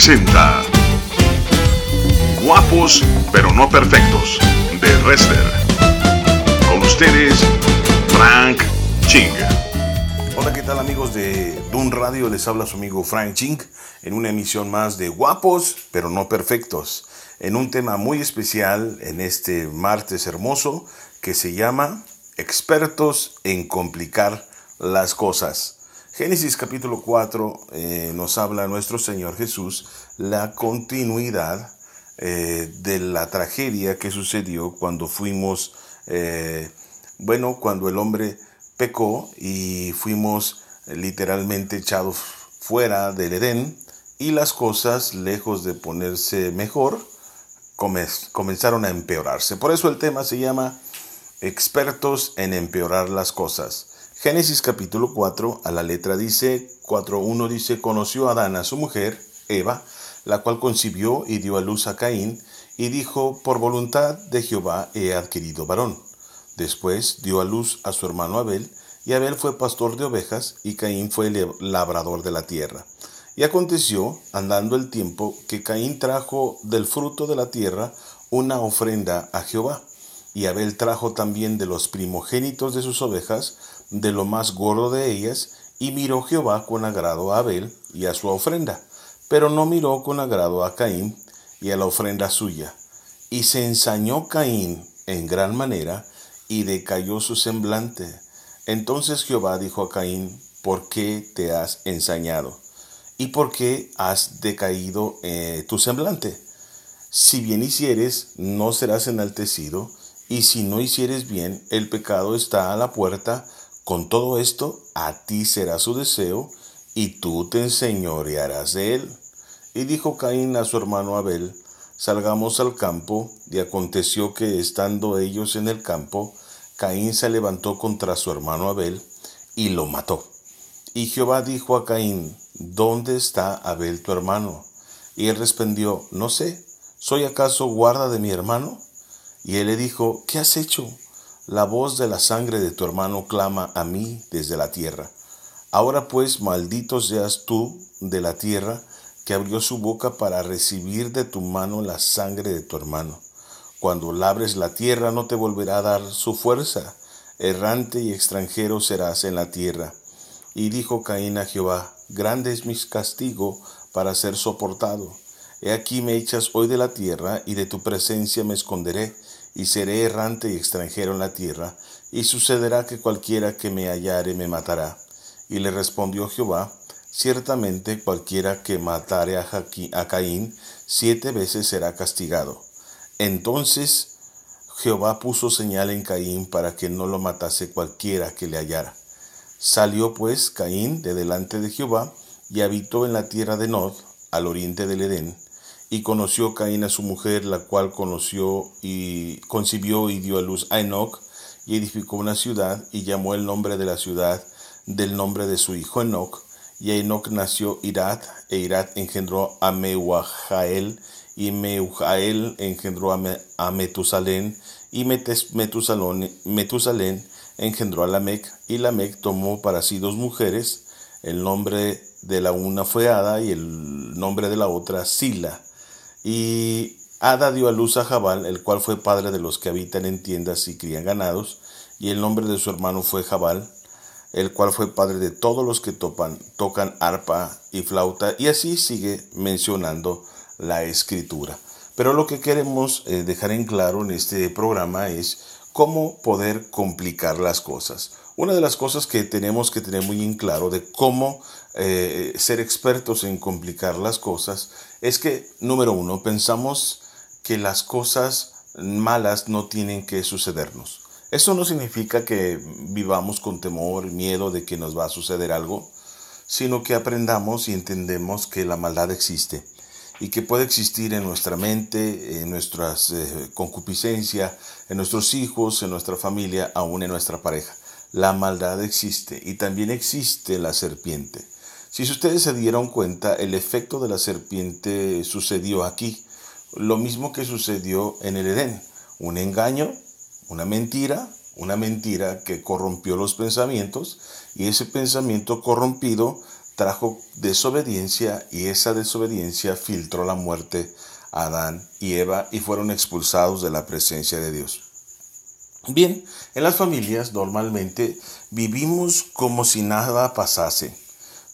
presenta Guapos pero no perfectos de Wrestler. Con ustedes, Frank Ching. Hola, ¿qué tal amigos de Dun Radio? Les habla su amigo Frank Ching en una emisión más de Guapos pero no perfectos. En un tema muy especial en este martes hermoso que se llama Expertos en complicar las cosas. Génesis capítulo 4 eh, nos habla nuestro Señor Jesús la continuidad eh, de la tragedia que sucedió cuando fuimos, eh, bueno, cuando el hombre pecó y fuimos literalmente echados fuera del Edén y las cosas, lejos de ponerse mejor, comenzaron a empeorarse. Por eso el tema se llama expertos en empeorar las cosas. Génesis capítulo 4 a la letra dice, 4.1 dice, conoció a Adán a su mujer, Eva, la cual concibió y dio a luz a Caín, y dijo, por voluntad de Jehová he adquirido varón. Después dio a luz a su hermano Abel, y Abel fue pastor de ovejas, y Caín fue labrador de la tierra. Y aconteció, andando el tiempo, que Caín trajo del fruto de la tierra una ofrenda a Jehová. Y Abel trajo también de los primogénitos de sus ovejas, de lo más gordo de ellas, y miró Jehová con agrado a Abel y a su ofrenda, pero no miró con agrado a Caín y a la ofrenda suya. Y se ensañó Caín en gran manera, y decayó su semblante. Entonces Jehová dijo a Caín, ¿por qué te has ensañado? ¿Y por qué has decaído eh, tu semblante? Si bien hicieres, no serás enaltecido, y si no hicieres bien, el pecado está a la puerta, con todo esto, a ti será su deseo, y tú te enseñorearás de él. Y dijo Caín a su hermano Abel, salgamos al campo, y aconteció que estando ellos en el campo, Caín se levantó contra su hermano Abel, y lo mató. Y Jehová dijo a Caín, ¿dónde está Abel tu hermano? Y él respondió, no sé, ¿soy acaso guarda de mi hermano? Y él le dijo, ¿qué has hecho? La voz de la sangre de tu hermano clama a mí desde la tierra. Ahora pues maldito seas tú de la tierra que abrió su boca para recibir de tu mano la sangre de tu hermano. Cuando labres la tierra no te volverá a dar su fuerza, errante y extranjero serás en la tierra. Y dijo Caín a Jehová, grande es mi castigo para ser soportado. He aquí me echas hoy de la tierra, y de tu presencia me esconderé y seré errante y extranjero en la tierra, y sucederá que cualquiera que me hallare me matará. Y le respondió Jehová, ciertamente cualquiera que matare a, Caín, siete veces será castigado. Entonces Jehová puso señal en Caín para que no lo matase cualquiera que le hallara. Salió pues Caín de delante de Jehová y habitó en la tierra de Nod, al oriente del Edén, y conoció Caín a su mujer, la cual conoció y concibió y dio a luz a Enoch, y edificó una ciudad, y llamó el nombre de la ciudad del nombre de su hijo Enoch. Y a Enoch nació Irat, e Irat engendró a Meujael, y Meujael engendró a, Metusalén, y Metusalén engendró a Lamec, y Lamec tomó para sí dos mujeres, el nombre de la una fue Ada y el nombre de la otra Sila. Y Ada dio a luz a Jabal, el cual fue padre de los que habitan en tiendas y crían ganados, y el nombre de su hermano fue Jabal, el cual fue padre de todos los que topan, tocan arpa y flauta, y así sigue mencionando la escritura. Pero lo que queremos eh, dejar en claro en este programa es cómo poder complicar las cosas. Una de las cosas que tenemos que tener muy en claro de cómo eh, ser expertos en complicar las cosas es que, número uno, pensamos que las cosas malas no tienen que sucedernos. Eso no significa que vivamos con temor, miedo de que nos va a suceder algo, sino que aprendamos y entendemos que la maldad existe y que puede existir en nuestra mente, en nuestra eh, concupiscencia, en nuestros hijos, en nuestra familia, aún en nuestra pareja. La maldad existe y también existe la serpiente. Si ustedes se dieron cuenta, el efecto de la serpiente sucedió aquí, lo mismo que sucedió en el Edén. Un engaño, una mentira, una mentira que corrompió los pensamientos y ese pensamiento corrompido trajo desobediencia y esa desobediencia filtró la muerte a Adán y Eva y fueron expulsados de la presencia de Dios. Bien, en las familias normalmente vivimos como si nada pasase.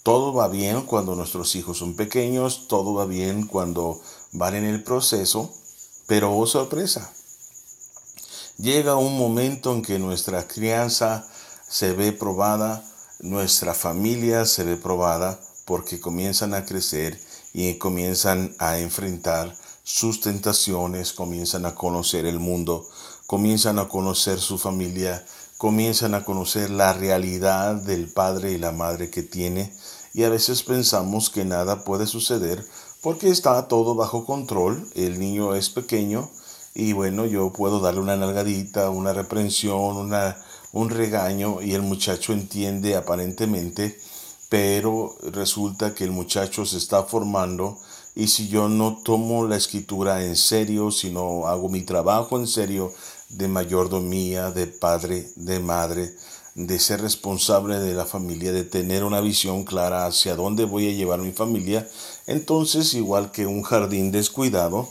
Todo va bien cuando nuestros hijos son pequeños, todo va bien cuando van en el proceso, pero oh sorpresa, llega un momento en que nuestra crianza se ve probada, nuestra familia se ve probada porque comienzan a crecer y comienzan a enfrentar sus tentaciones, comienzan a conocer el mundo, comienzan a conocer su familia, comienzan a conocer la realidad del padre y la madre que tiene y a veces pensamos que nada puede suceder porque está todo bajo control, el niño es pequeño y bueno, yo puedo darle una nalgadita, una reprensión, una, un regaño y el muchacho entiende aparentemente, pero resulta que el muchacho se está formando y si yo no tomo la escritura en serio, si no hago mi trabajo en serio, de mayordomía, de padre, de madre, de ser responsable de la familia, de tener una visión clara hacia dónde voy a llevar mi familia, entonces igual que un jardín descuidado,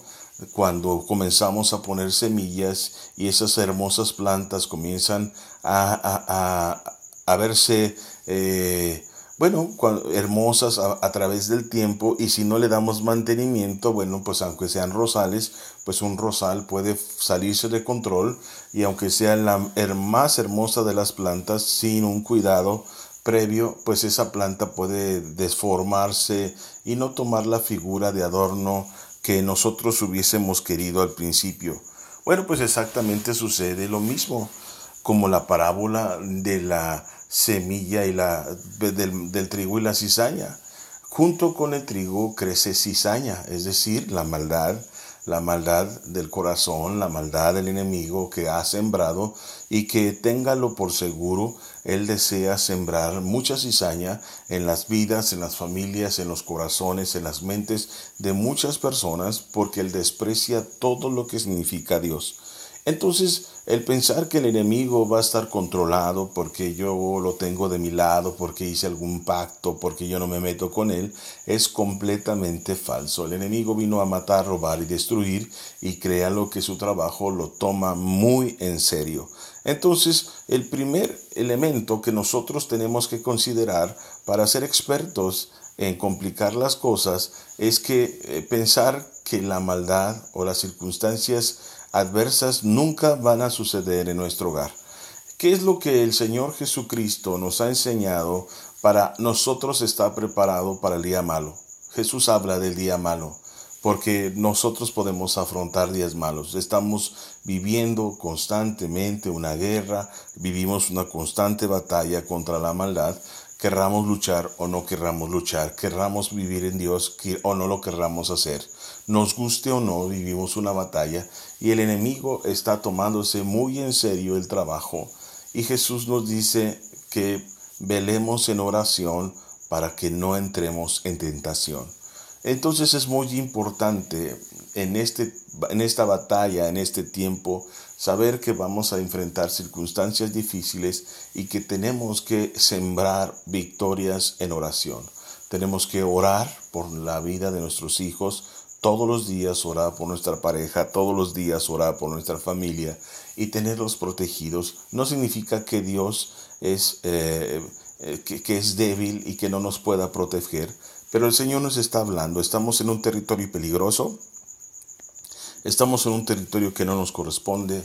cuando comenzamos a poner semillas y esas hermosas plantas comienzan a, a, verse eh, bueno, hermosas a, través del tiempo y si no le damos mantenimiento, bueno, pues aunque sean rosales, pues un rosal puede salirse de control y aunque sea la más hermosa de las plantas, sin un cuidado previo, pues esa planta puede desformarse y no tomar la figura de adorno que nosotros hubiésemos querido al principio. Bueno, pues exactamente sucede lo mismo como la parábola de la semilla y la, del, trigo y la cizaña. Junto con el trigo crece cizaña, es decir, la maldad, la maldad del corazón, la maldad del enemigo que ha sembrado y que téngalo por seguro, él desea sembrar mucha cizaña en las vidas, en las familias, en los corazones, en las mentes de muchas personas porque él desprecia todo lo que significa Dios. Entonces, el pensar que el enemigo va a estar controlado porque yo lo tengo de mi lado, porque hice algún pacto, porque yo no me meto con él, es completamente falso. El enemigo vino a matar, robar y destruir y créanlo que su trabajo lo toma muy en serio. Entonces, el primer elemento que nosotros tenemos que considerar para ser expertos en complicar las cosas es que eh, pensar que la maldad o las circunstancias adversas nunca van a suceder en nuestro hogar. ¿Qué es lo que el Señor Jesucristo nos ha enseñado para nosotros estar preparado para el día malo? Jesús habla del día malo, porque nosotros podemos afrontar días malos. Estamos viviendo constantemente una guerra, vivimos una constante batalla contra la maldad, querramos luchar o no querramos luchar, querramos vivir en Dios o no lo querramos hacer. Nos guste o no, vivimos una batalla y el enemigo está tomándose muy en serio el trabajo. Y Jesús nos dice que velemos en oración para que no entremos en tentación. Entonces es muy importante en, este, en esta batalla, en este tiempo, saber que vamos a enfrentar circunstancias difíciles y que tenemos que sembrar victorias en oración. Tenemos que orar por la vida de nuestros hijos, todos los días orar por nuestra pareja, todos los días orar por nuestra familia y tenerlos protegidos. No significa que Dios es, eh, eh, que es débil y que no nos pueda proteger, pero el Señor nos está hablando. Estamos en un territorio peligroso, estamos en un territorio que no nos corresponde,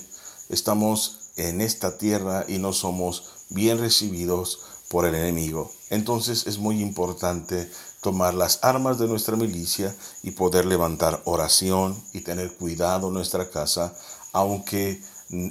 estamos en esta tierra y no somos bien recibidos por el enemigo. Entonces es muy importante tomar las armas de nuestra milicia y poder levantar oración y tener cuidado en nuestra casa, aunque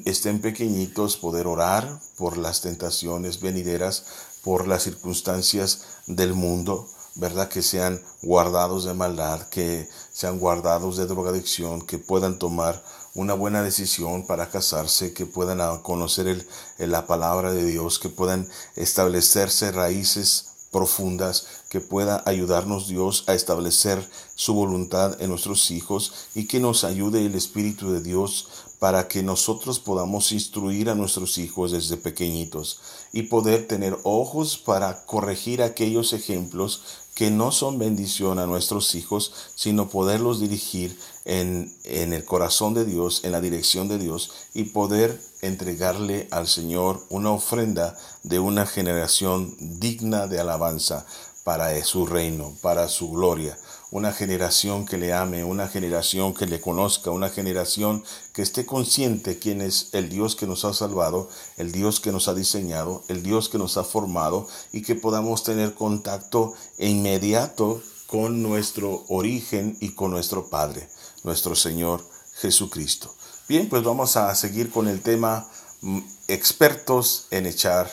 estén pequeñitos, poder orar por las tentaciones venideras, por las circunstancias del mundo, ¿verdad? Que sean guardados de maldad, que sean guardados de drogadicción, que puedan tomar una buena decisión para casarse, que puedan conocer el, la palabra de Dios, que puedan establecerse raíces profundas que pueda ayudarnos Dios a establecer su voluntad en nuestros hijos y que nos ayude el Espíritu de Dios para que nosotros podamos instruir a nuestros hijos desde pequeñitos y poder tener ojos para corregir aquellos ejemplos que no son bendición a nuestros hijos, sino poderlos dirigir en, en, el corazón de Dios, en la dirección de Dios y poder entregarle al Señor una ofrenda de una generación digna de alabanza para su reino, para su gloria una generación que le ame, una generación que le conozca, una generación que esté consciente quién es el Dios que nos ha salvado, el Dios que nos ha diseñado, el Dios que nos ha formado y que podamos tener contacto inmediato con nuestro origen y con nuestro Padre, nuestro Señor Jesucristo. Bien, pues vamos a seguir con el tema mm, expertos en echar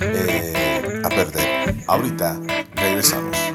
eh, a perder. Ahorita regresamos.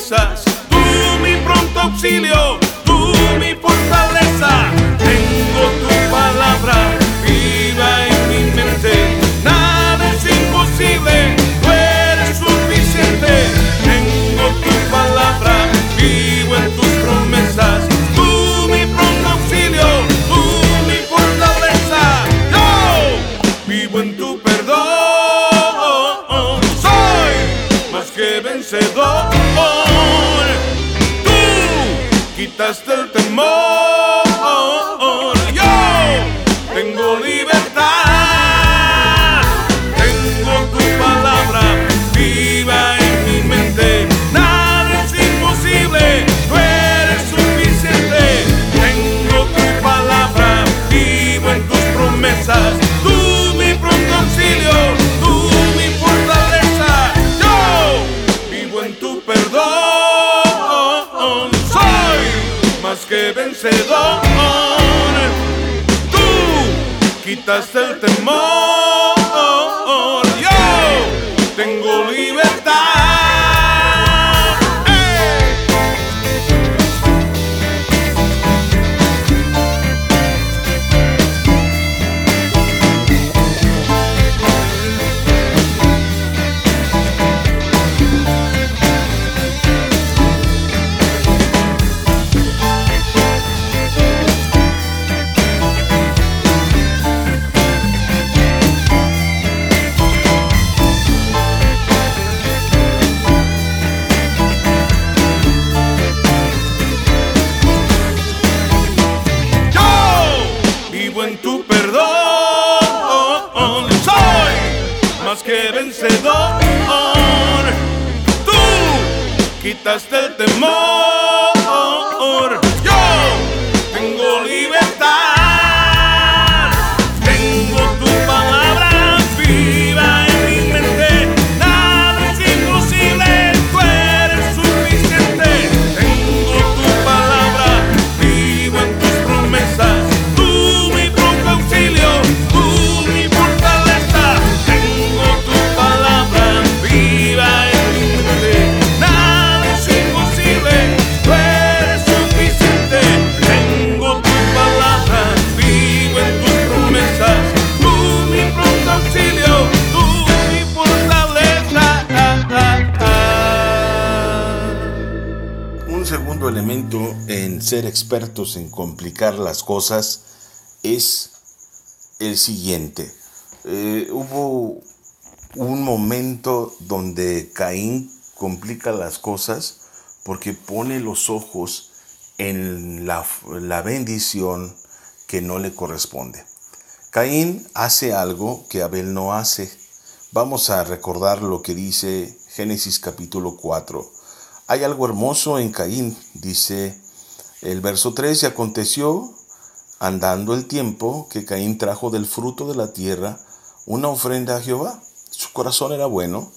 promesas, tú mi pronto auxilio, tú mi fortaleza. El ser expertos en complicar las cosas es el siguiente. Eh, hubo un momento donde Caín complica las cosas porque pone los ojos en la, la bendición que no le corresponde. Caín hace algo que Abel no hace. Vamos a recordar lo que dice Génesis capítulo 4. Hay algo hermoso en Caín, dice el verso 13 aconteció andando el tiempo que Caín trajo del fruto de la tierra una ofrenda a Jehová. Su corazón era bueno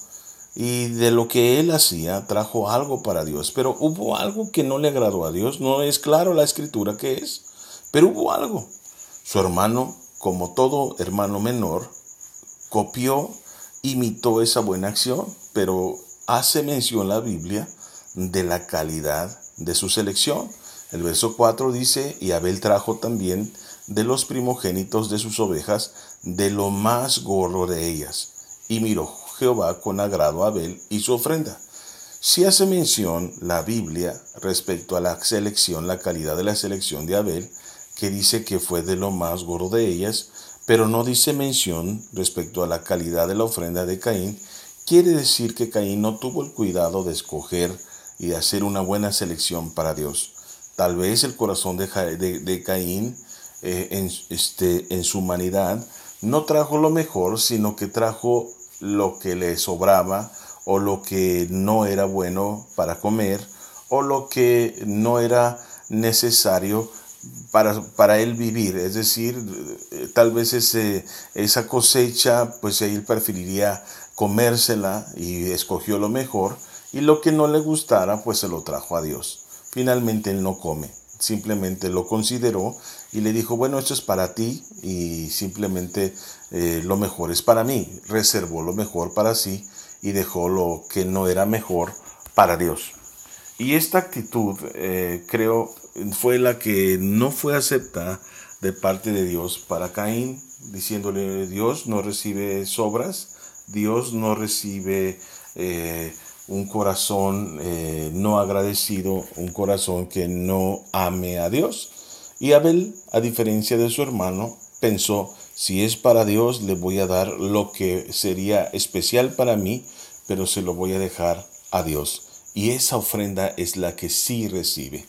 y de lo que él hacía trajo algo para Dios. Pero hubo algo que no le agradó a Dios. No es claro la escritura que es, pero hubo algo. Su hermano, como todo hermano menor, copió, imitó esa buena acción, pero hace mención la Biblia de la calidad de su selección. El verso 4 dice, y Abel trajo también de los primogénitos de sus ovejas, de lo más gordo de ellas. Y miró Jehová con agrado a Abel y su ofrenda. Si hace mención la Biblia respecto a la selección, la calidad de la selección de Abel, que dice que fue de lo más gordo de ellas, pero no dice mención respecto a la calidad de la ofrenda de Caín, quiere decir que Caín no tuvo el cuidado de escoger y de hacer una buena selección para Dios. Tal vez el corazón de, Caín eh, en, este, en su humanidad no trajo lo mejor, sino que trajo lo que le sobraba o lo que no era bueno para comer o lo que no era necesario para, para él vivir. Es decir, eh, tal vez ese, esa cosecha, pues él preferiría comérsela y escogió lo mejor y lo que no le gustara, pues se lo trajo a Dios. Finalmente él no come, simplemente lo consideró y le dijo, bueno, esto es para ti y simplemente eh, lo mejor es para mí. Reservó lo mejor para sí y dejó lo que no era mejor para Dios. Y esta actitud, eh, creo, fue la que no fue aceptada de parte de Dios para Caín, diciéndole, Dios no recibe sobras, Dios no recibe eh, un corazón no agradecido, un corazón que no ame a Dios. Y Abel, a diferencia de su hermano, pensó, si es para Dios, le voy a dar lo que sería especial para mí, pero se lo voy a dejar a Dios. Y esa ofrenda es la que sí recibe.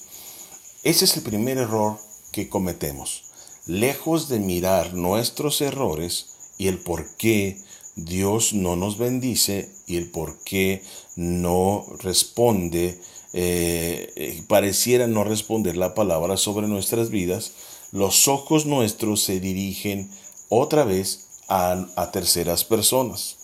Ese es el primer error que cometemos. Lejos de mirar nuestros errores y el por qué Dios no nos bendice y el por qué no responde, eh, eh, pareciera no responder la palabra sobre nuestras vidas, los ojos nuestros se dirigen otra vez a, terceras personas.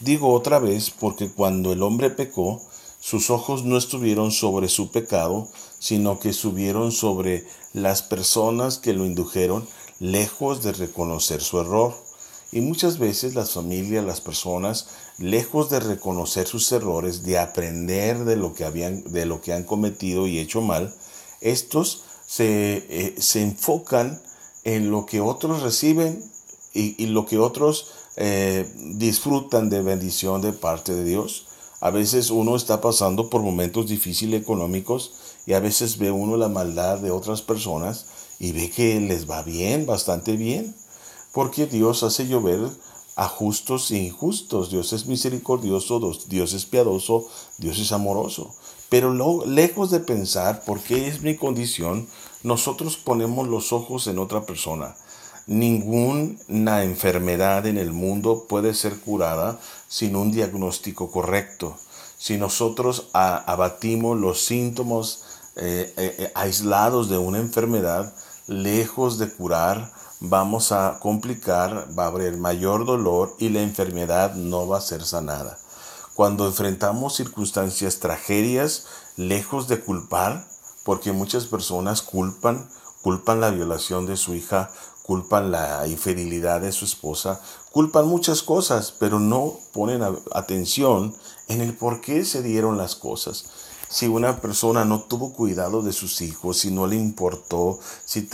Digo otra vez porque cuando el hombre pecó, sus ojos no estuvieron sobre su pecado, sino que estuvieron sobre las personas que lo indujeron, lejos de reconocer su error. Y muchas veces las familias, las personas, lejos de reconocer sus errores, de aprender de lo que, habían, de lo que han cometido y hecho mal, estos se, eh, se enfocan en lo que otros reciben y, lo que otros eh, disfrutan de bendición de parte de Dios. A veces uno está pasando por momentos difíciles económicos y a veces ve uno la maldad de otras personas y ve que les va bien, bastante bien, porque Dios hace llover a justos e injustos. Dios es misericordioso, Dios es piadoso, Dios es amoroso. Pero lejos de pensar por qué es mi condición, nosotros ponemos los ojos en otra persona. Ninguna enfermedad en el mundo puede ser curada sin un diagnóstico correcto. Si nosotros abatimos los síntomas eh, eh, eh, aislados de una enfermedad, lejos de curar, vamos a complicar, va a haber mayor dolor y la enfermedad no va a ser sanada. Cuando enfrentamos circunstancias, tragedias, lejos de culpar, porque muchas personas culpan, culpan la violación de su hija, culpan la infidelidad de su esposa, culpan muchas cosas, pero no ponen atención en el por qué se dieron las cosas. Si una persona no tuvo cuidado de sus hijos, si no le importó, si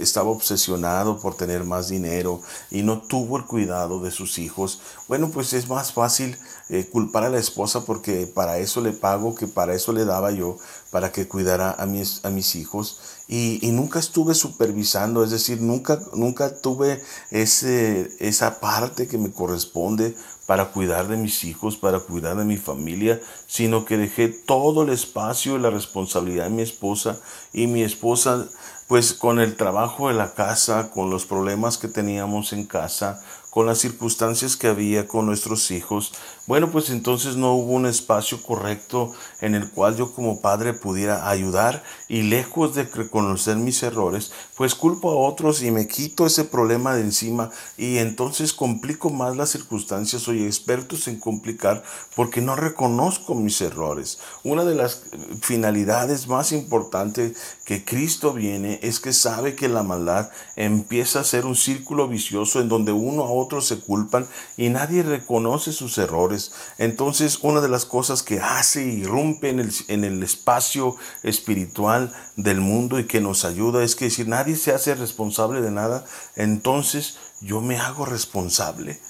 estaba obsesionado por tener más dinero y no tuvo el cuidado de sus hijos, bueno, pues es más fácil eh, culpar a la esposa porque para eso le pago, que para eso le daba yo, para que cuidara a mis, a mis hijos. Y, nunca estuve supervisando, es decir, nunca, nunca tuve ese, esa parte que me corresponde para cuidar de mis hijos, para cuidar de mi familia, sino que dejé todo el espacio y la responsabilidad de mi esposa. Y mi esposa, pues con el trabajo de la casa, con los problemas que teníamos en casa, con las circunstancias que había con nuestros hijos, bueno, pues entonces no hubo un espacio correcto en el cual yo como padre pudiera ayudar y lejos de reconocer mis errores, pues culpo a otros y me quito ese problema de encima y entonces complico más las circunstancias. Soy experto en complicar porque no reconozco mis errores. Una de las finalidades más importantes que Cristo viene es que sabe que la maldad empieza a ser un círculo vicioso en donde uno a otro se culpan y nadie reconoce sus errores. Entonces, una de las cosas que hace y rompe en el, en el espacio espiritual del mundo y que nos ayuda es que si nadie se hace responsable de nada, entonces yo me hago responsable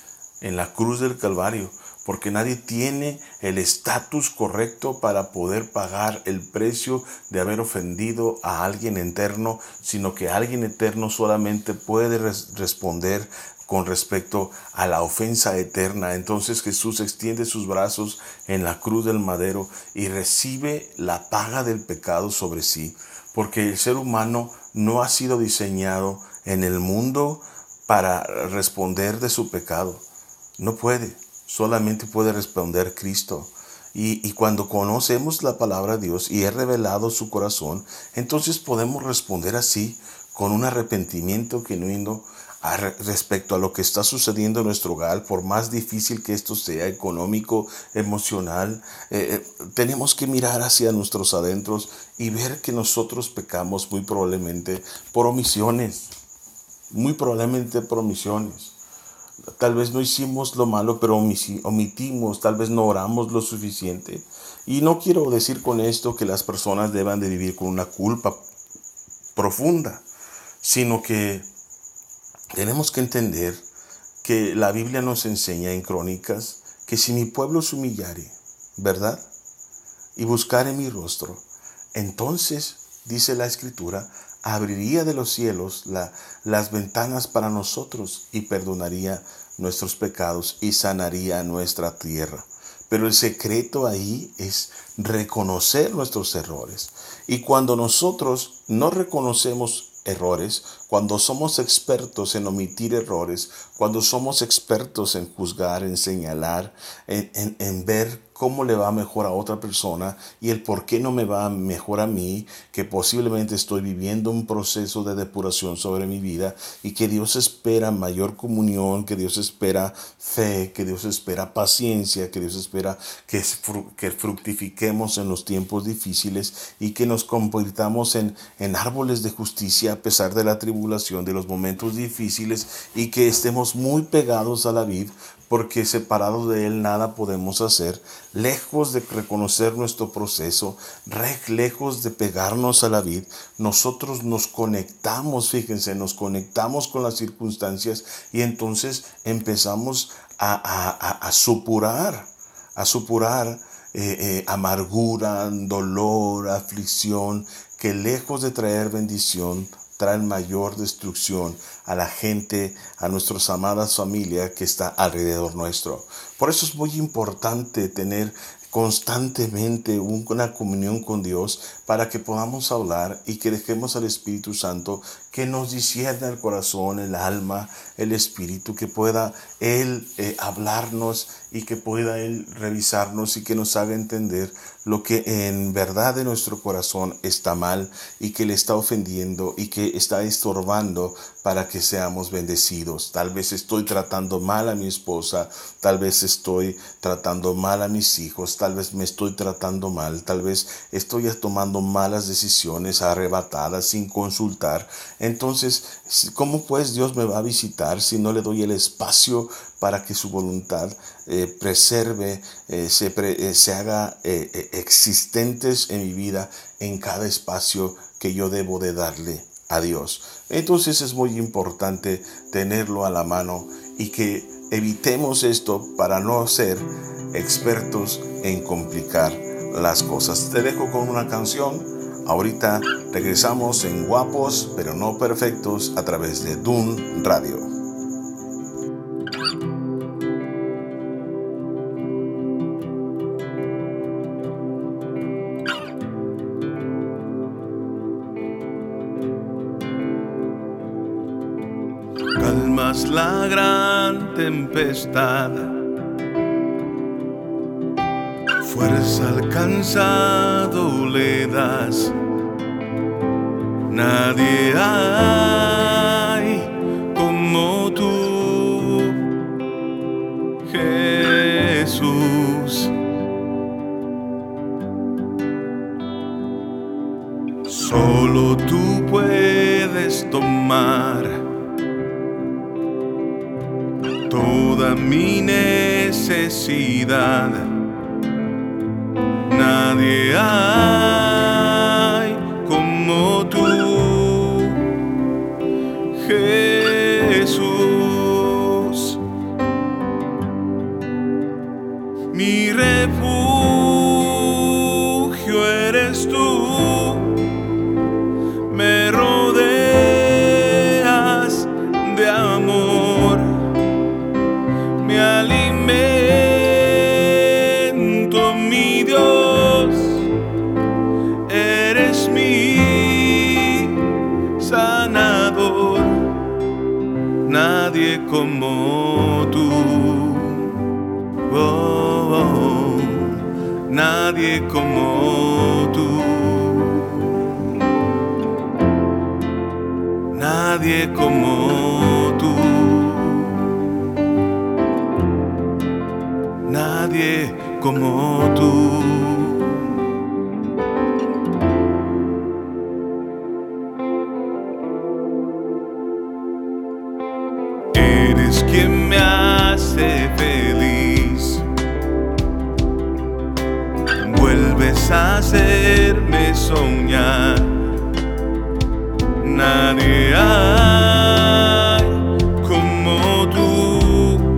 en la cruz del Calvario porque nadie tiene el estatus correcto para poder pagar el precio de haber ofendido a alguien eterno, sino que alguien eterno solamente puede responder con respecto a la ofensa eterna. Entonces Jesús extiende sus brazos en la cruz del madero y recibe la paga del pecado sobre sí, porque el ser humano no ha sido diseñado en el mundo para responder de su pecado. No puede, solamente puede responder Cristo. Y, cuando conocemos la palabra de Dios y he revelado su corazón, entonces podemos responder así, con un arrepentimiento genuino respecto a lo que está sucediendo en nuestro hogar, por más difícil que esto sea, económico, emocional, eh, eh, tenemos que mirar hacia nuestros adentros y ver que nosotros pecamos muy probablemente por omisiones, muy probablemente por omisiones. Tal vez no hicimos lo malo, pero omitimos, tal vez no oramos lo suficiente. Y no quiero decir con esto que las personas deban de vivir con una culpa profunda, sino que tenemos que entender que la Biblia nos enseña en crónicas que si mi pueblo se humillare, ¿verdad? Y buscare mi rostro, entonces, dice la escritura, abriría de los cielos las ventanas para nosotros y perdonaría nuestros pecados y sanaría nuestra tierra. Pero el secreto ahí es reconocer nuestros errores. Y cuando nosotros no reconocemos errores, cuando somos expertos en omitir errores, cuando somos expertos en juzgar, en señalar, en, en ver cómo le va mejor a otra persona y el por qué no me va mejor a mí, que posiblemente estoy viviendo un proceso de depuración sobre mi vida y que Dios espera mayor comunión, que Dios espera fe, que Dios espera paciencia, que Dios espera que, que fructifiquemos en los tiempos difíciles y que nos convirtamos en, en árboles de justicia a pesar de la tribulación, de los momentos difíciles y que estemos muy pegados a la vid porque separados de Él nada podemos hacer, lejos de reconocer nuestro proceso, lejos de pegarnos a la vid, nosotros nos conectamos, fíjense, nos conectamos con las circunstancias y entonces empezamos a, supurar, a supurar eh, eh, amargura, dolor, aflicción, que lejos de traer bendición, traen mayor destrucción a la gente, a nuestras amadas familias que está alrededor nuestro. Por eso es muy importante tener constantemente una comunión con Dios para que podamos hablar y que dejemos al Espíritu Santo que nos discierna el corazón, el alma, el espíritu, que pueda Él eh, hablarnos y que pueda Él revisarnos y que nos haga entender lo que en verdad de nuestro corazón está mal y que le está ofendiendo y que está estorbando para que seamos bendecidos. Tal vez estoy tratando mal a mi esposa, tal vez estoy tratando mal a mis hijos, tal vez me estoy tratando mal, tal vez estoy tomando malas decisiones arrebatadas sin consultar. Entonces, ¿cómo pues Dios me va a visitar si no le doy el espacio para que su voluntad eh, preserve, eh, se, eh, se, haga existentes en mi vida en cada espacio que yo debo de darle a Dios. Entonces es muy importante tenerlo a la mano y que evitemos esto para no ser expertos en complicar las cosas. Te dejo con una canción. Ahorita regresamos en Guapos pero no perfectos a través de Dun Radio. la gran tempestad. Fuerza al cansado le das. Nadie hay como tú, Jesús. Solo tú puedes tomar toda mi necesidad. Nadie como tú. Oh, oh, nadie como tú. Nadie como tú. Nadie como tú. Soñar. Nadie hay como tú,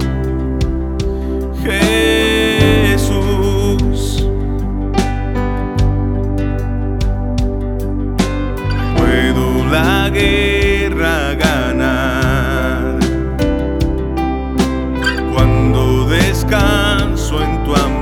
Jesús. Puedo la guerra ganar cuando descanso en tu amor.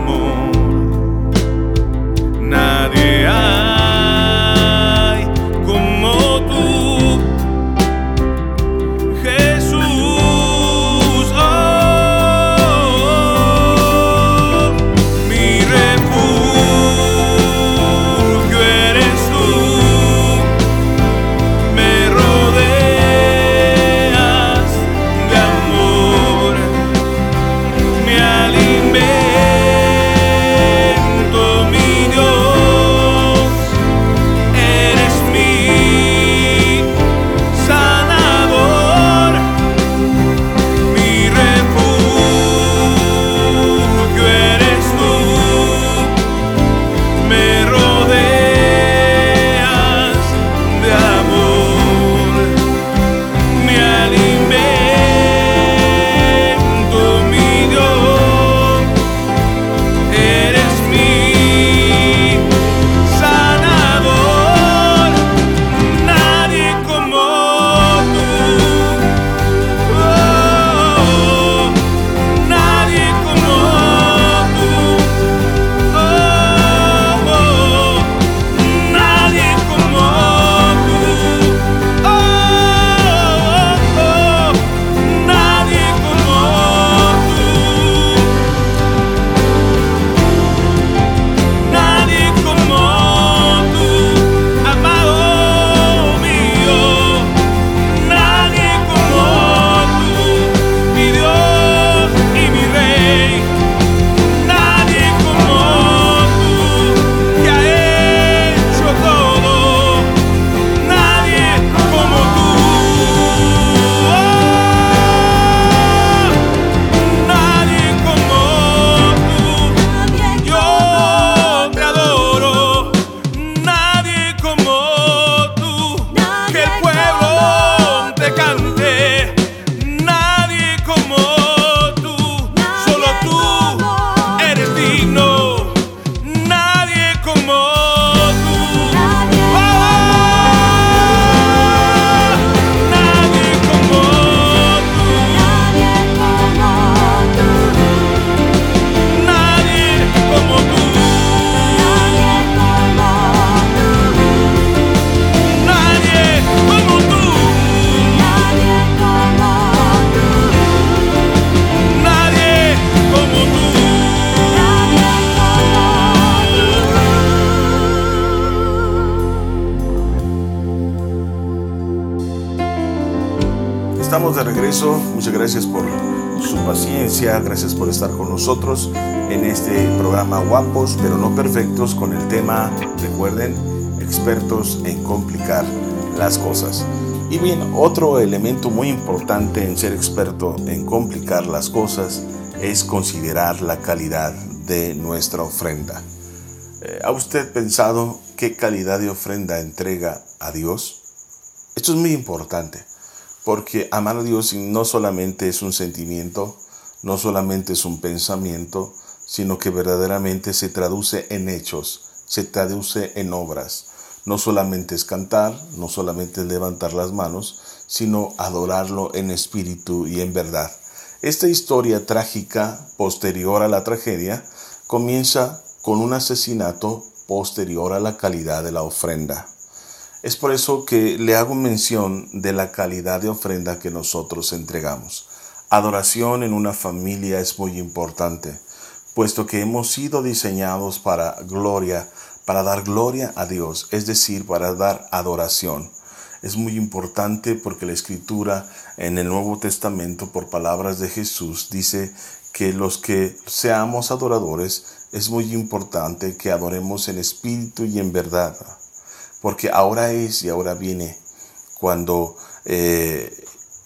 Regreso. Muchas gracias por su paciencia, gracias por estar con nosotros en este programa Guapos pero no perfectos con el tema, recuerden, expertos en complicar las cosas. Y bien, otro elemento muy importante en ser experto en complicar las cosas es considerar la calidad de nuestra ofrenda. Eh, ¿Ha usted pensado qué calidad de ofrenda entrega a Dios? Esto es muy importante, porque amar a Dios no solamente es un sentimiento, no solamente es un pensamiento, sino que verdaderamente se traduce en hechos, se traduce en obras. No solamente es cantar, no solamente es levantar las manos, sino adorarlo en espíritu y en verdad. Esta historia trágica posterior a la tragedia comienza con un asesinato posterior a la calidad de la ofrenda. Es por eso que le hago mención de la calidad de ofrenda que nosotros entregamos. Adoración en una familia es muy importante, puesto que hemos sido diseñados para gloria, para dar gloria a Dios, es decir, para dar adoración. Es muy importante porque la escritura en el Nuevo Testamento, por palabras de Jesús, dice que los que seamos adoradores es muy importante que adoremos en espíritu y en verdad, porque ahora es y ahora viene cuando eh,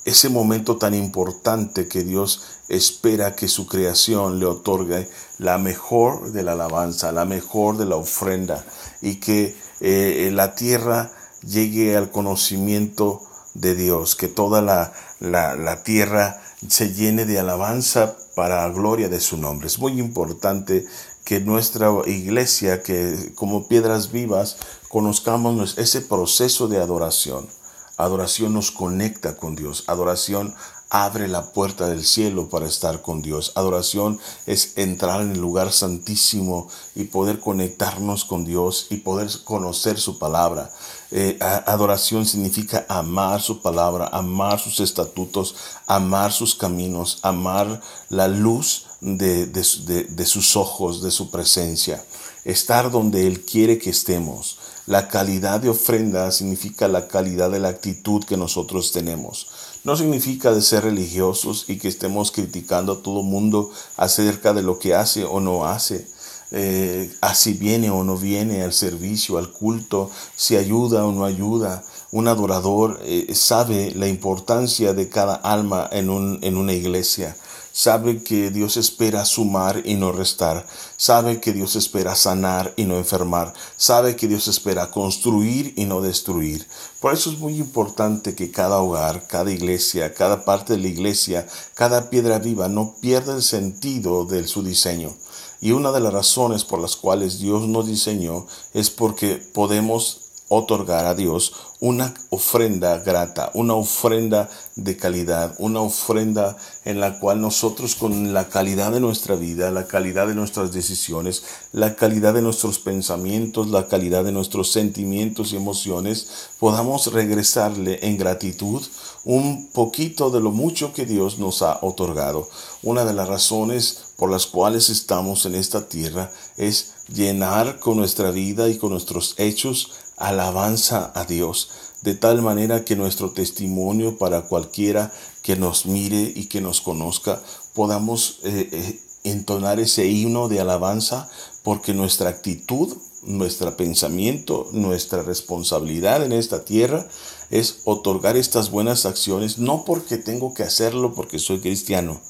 ese momento tan importante que Dios espera que su creación le otorgue la mejor de la alabanza, la mejor de la ofrenda y que eh, la tierra llegue al conocimiento de Dios, que toda la, la, la tierra se llene de alabanza para la gloria de su nombre. Es muy importante que nuestra iglesia, que como piedras vivas, conozcamos ese proceso de adoración. Adoración nos conecta con Dios. Adoración abre la puerta del cielo para estar con Dios. Adoración es entrar en el lugar santísimo y poder conectarnos con Dios y poder conocer su palabra. Eh, adoración significa amar su palabra, amar sus estatutos, amar sus caminos, amar la luz de, de, sus ojos, de su presencia, estar donde Él quiere que estemos. La calidad de ofrenda significa la calidad de la actitud que nosotros tenemos. No significa de ser religiosos y que estemos criticando a todo mundo acerca de lo que hace o no hace. Eh, así viene o no viene al servicio, al culto, si ayuda o no ayuda. Un adorador eh, sabe la importancia de cada alma en, un, en una iglesia sabe que Dios espera sumar y no restar, sabe que Dios espera sanar y no enfermar, sabe que Dios espera construir y no destruir. Por eso es muy importante que cada hogar, cada iglesia, cada parte de la iglesia, cada piedra viva no pierda el sentido de su diseño. Y una de las razones por las cuales Dios nos diseñó es porque podemos otorgar a Dios una ofrenda grata, una ofrenda de calidad, una ofrenda en la cual nosotros con la calidad de nuestra vida, la calidad de nuestras decisiones, la calidad de nuestros pensamientos, la calidad de nuestros sentimientos y emociones, podamos regresarle en gratitud un poquito de lo mucho que Dios nos ha otorgado. Una de las razones por las cuales estamos en esta tierra es llenar con nuestra vida y con nuestros hechos alabanza a Dios, de tal manera que nuestro testimonio para cualquiera que nos mire y que nos conozca, podamos eh, eh, entonar ese himno de alabanza, porque nuestra actitud, nuestro pensamiento, nuestra responsabilidad en esta tierra es otorgar estas buenas acciones, no porque tengo que hacerlo porque soy cristiano,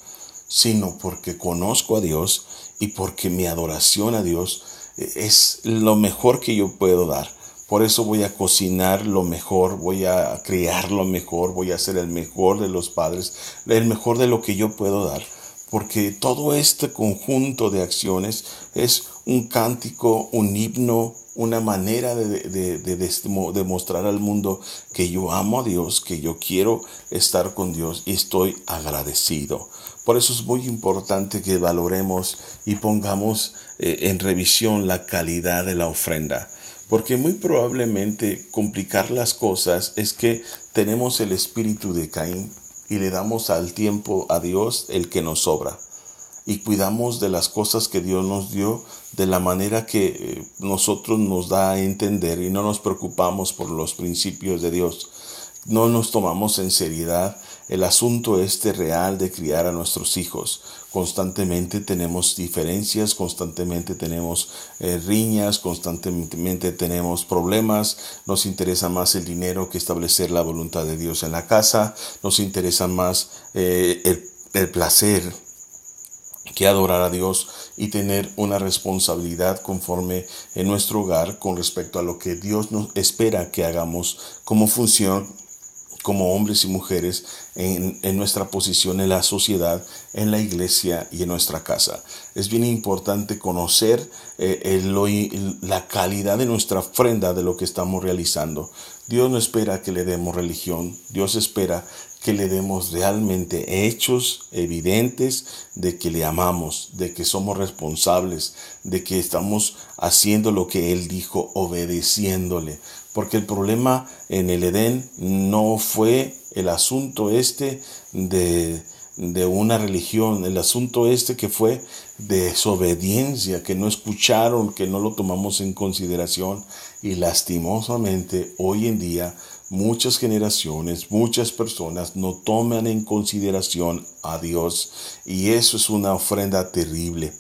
sino porque conozco a Dios y porque mi adoración a Dios eh, es lo mejor que yo puedo dar. Por eso voy a cocinar lo mejor, voy a criar lo mejor, voy a ser el mejor de los padres, el mejor de lo que yo puedo dar. Porque todo este conjunto de acciones es un cántico, un himno, una manera de, demostrar al mundo que yo amo a Dios, que yo quiero estar con Dios y estoy agradecido. Por eso es muy importante que valoremos y pongamos eh, en revisión la calidad de la ofrenda. Porque muy probablemente complicar las cosas es que tenemos el espíritu de Caín y le damos al tiempo a Dios el que nos sobra. Y cuidamos de las cosas que Dios nos dio de la manera que eh, nosotros nos da a entender y no nos preocupamos por los principios de Dios. No nos tomamos en seriedad el asunto este real de criar a nuestros hijos. Constantemente tenemos diferencias, constantemente tenemos eh, riñas, constantemente tenemos problemas, nos interesa más el dinero que establecer la voluntad de Dios en la casa, nos interesa más eh, el, el placer que adorar a Dios y tener una responsabilidad conforme en nuestro hogar con respecto a lo que Dios nos espera que hagamos como función como hombres y mujeres en, nuestra posición en la sociedad, en la iglesia y en nuestra casa. Es bien importante conocer eh, la calidad de nuestra ofrenda de lo que estamos realizando. Dios no espera que le demos religión, Dios espera que le demos realmente hechos evidentes de que le amamos, de que somos responsables, de que estamos haciendo lo que Él dijo, obedeciéndole. Porque el problema en el Edén no fue el asunto este de, de una religión, el asunto este que fue de desobediencia, que no escucharon, que no lo tomamos en consideración y lastimosamente hoy en día muchas generaciones, muchas personas no toman en consideración a Dios y eso es una ofrenda terrible.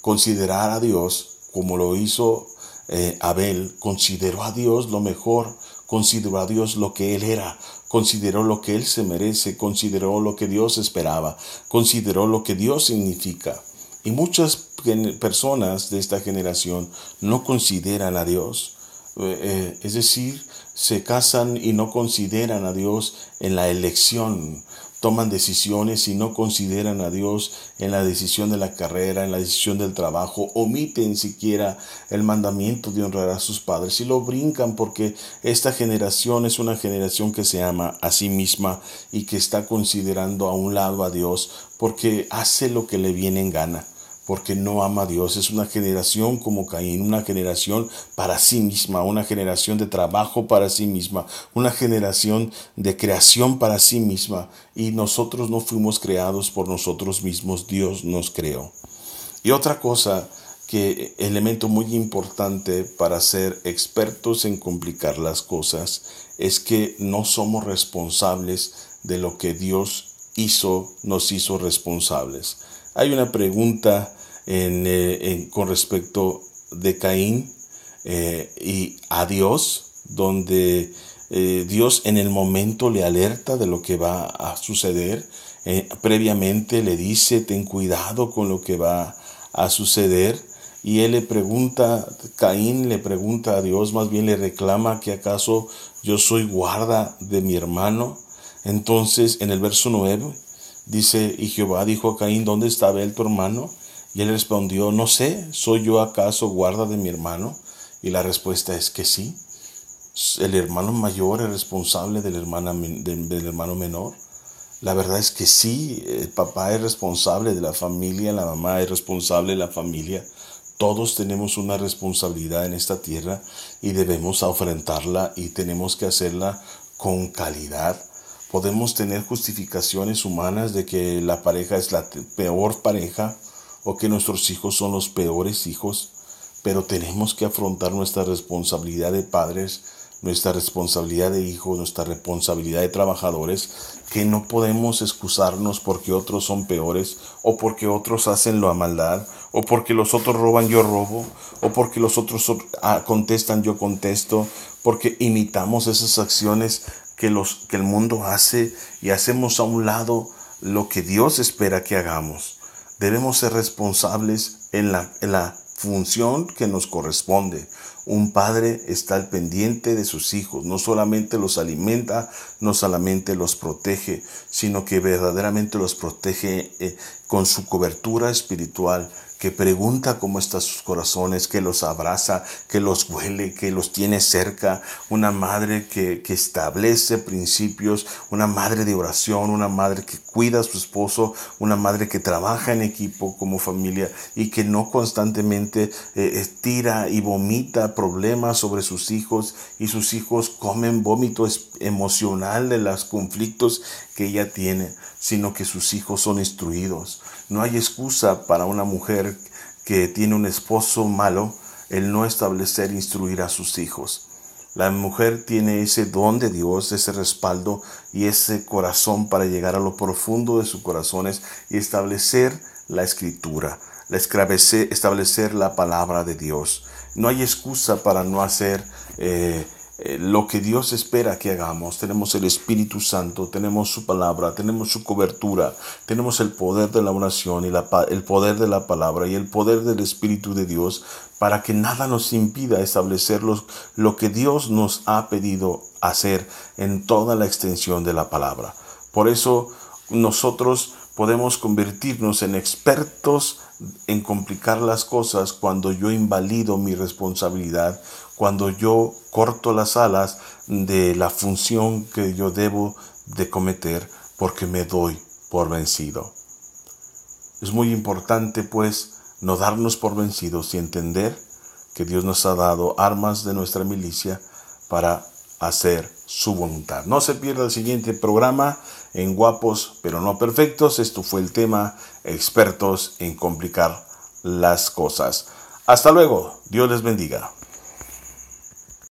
Considerar a Dios como lo hizo eh, Abel consideró a Dios lo mejor, consideró a Dios lo que él era, consideró lo que él se merece, consideró lo que Dios esperaba, consideró lo que Dios significa. Y muchas personas de esta generación no consideran a Dios. Eh, eh, es decir, se casan y no consideran a Dios en la elección, toman decisiones y no consideran a Dios en la decisión de la carrera, en la decisión del trabajo, omiten siquiera el mandamiento de honrar a sus padres y lo brincan porque esta generación es una generación que se ama a sí misma y que está considerando a un lado a Dios porque hace lo que le viene en gana porque no ama a Dios. Es una generación como Caín, una generación para sí misma, una generación de trabajo para sí misma, una generación de creación para sí misma. Y nosotros no fuimos creados por nosotros mismos, Dios nos creó. Y otra cosa que elemento muy importante para ser expertos en complicar las cosas es que no somos responsables de lo que Dios hizo, nos hizo responsables. Hay una pregunta eh, con respecto de Caín eh, y a Dios, donde eh, Dios en el momento le alerta de lo que va a suceder. previamente le dice, ten cuidado con lo que va a suceder. Y él le pregunta, Caín le pregunta a Dios, más bien le reclama que acaso yo soy guarda de mi hermano. Entonces en el verso 9 Dice, y Jehová dijo a Caín, ¿dónde estaba él tu hermano? Y él respondió, no sé, ¿soy yo acaso guarda de mi hermano? Y la respuesta es que sí. El hermano mayor es responsable del, del hermano menor. La verdad es que sí, el papá es responsable de la familia, la mamá es responsable de la familia. Todos tenemos una responsabilidad en esta tierra y debemos afrontarla y tenemos que hacerla con calidad Podemos tener justificaciones humanas de que la pareja es la peor pareja o que nuestros hijos son los peores hijos, pero tenemos que afrontar nuestra responsabilidad de padres, nuestra responsabilidad de hijos, nuestra responsabilidad de trabajadores, que no podemos excusarnos porque otros son peores, o porque otros hacen lo a maldad, o porque los otros roban, yo robo, o porque los otros ah, contestan, yo contesto, porque imitamos esas acciones que, los, que el mundo hace y hacemos a un lado lo que Dios espera que hagamos. Debemos ser responsables en la, función que nos corresponde. Un padre está al pendiente de sus hijos, no solamente los alimenta, no solamente los protege, sino que verdaderamente los protege eh, con su cobertura espiritual, que pregunta cómo están sus corazones, que los abraza, que los huele, que los tiene cerca, una madre que, establece principios, una madre de oración, una madre que cuida a su esposo, una madre que trabaja en equipo como familia y que no constantemente eh, tira y vomita problemas sobre sus hijos y sus hijos comen vómito emocional de los conflictos que ella tiene, sino que sus hijos son instruidos. No hay excusa para una mujer que tiene un esposo malo el no establecer, instruir a sus hijos. La mujer tiene ese don de Dios, ese respaldo y ese corazón para llegar a lo profundo de sus corazones y establecer la escritura, establecer la palabra de Dios. No hay excusa para no hacer eh, eh, lo que Dios espera que hagamos. Tenemos el Espíritu Santo, tenemos su palabra, tenemos su cobertura, tenemos el poder de la oración y el poder de la palabra y el poder del Espíritu de Dios para que nada nos impida establecer lo que Dios nos ha pedido hacer en toda la extensión de la palabra. Por eso nosotros podemos convertirnos en expertos en complicar las cosas cuando yo invalido mi responsabilidad, cuando yo corto las alas de la función que yo debo de cometer porque me doy por vencido. Es muy importante pues no darnos por vencidos y entender que Dios nos ha dado armas de nuestra milicia para hacer su voluntad. No se pierda el siguiente programa en Guapos pero no perfectos. Esto fue el tema expertos en complicar las cosas. Hasta luego. Dios les bendiga.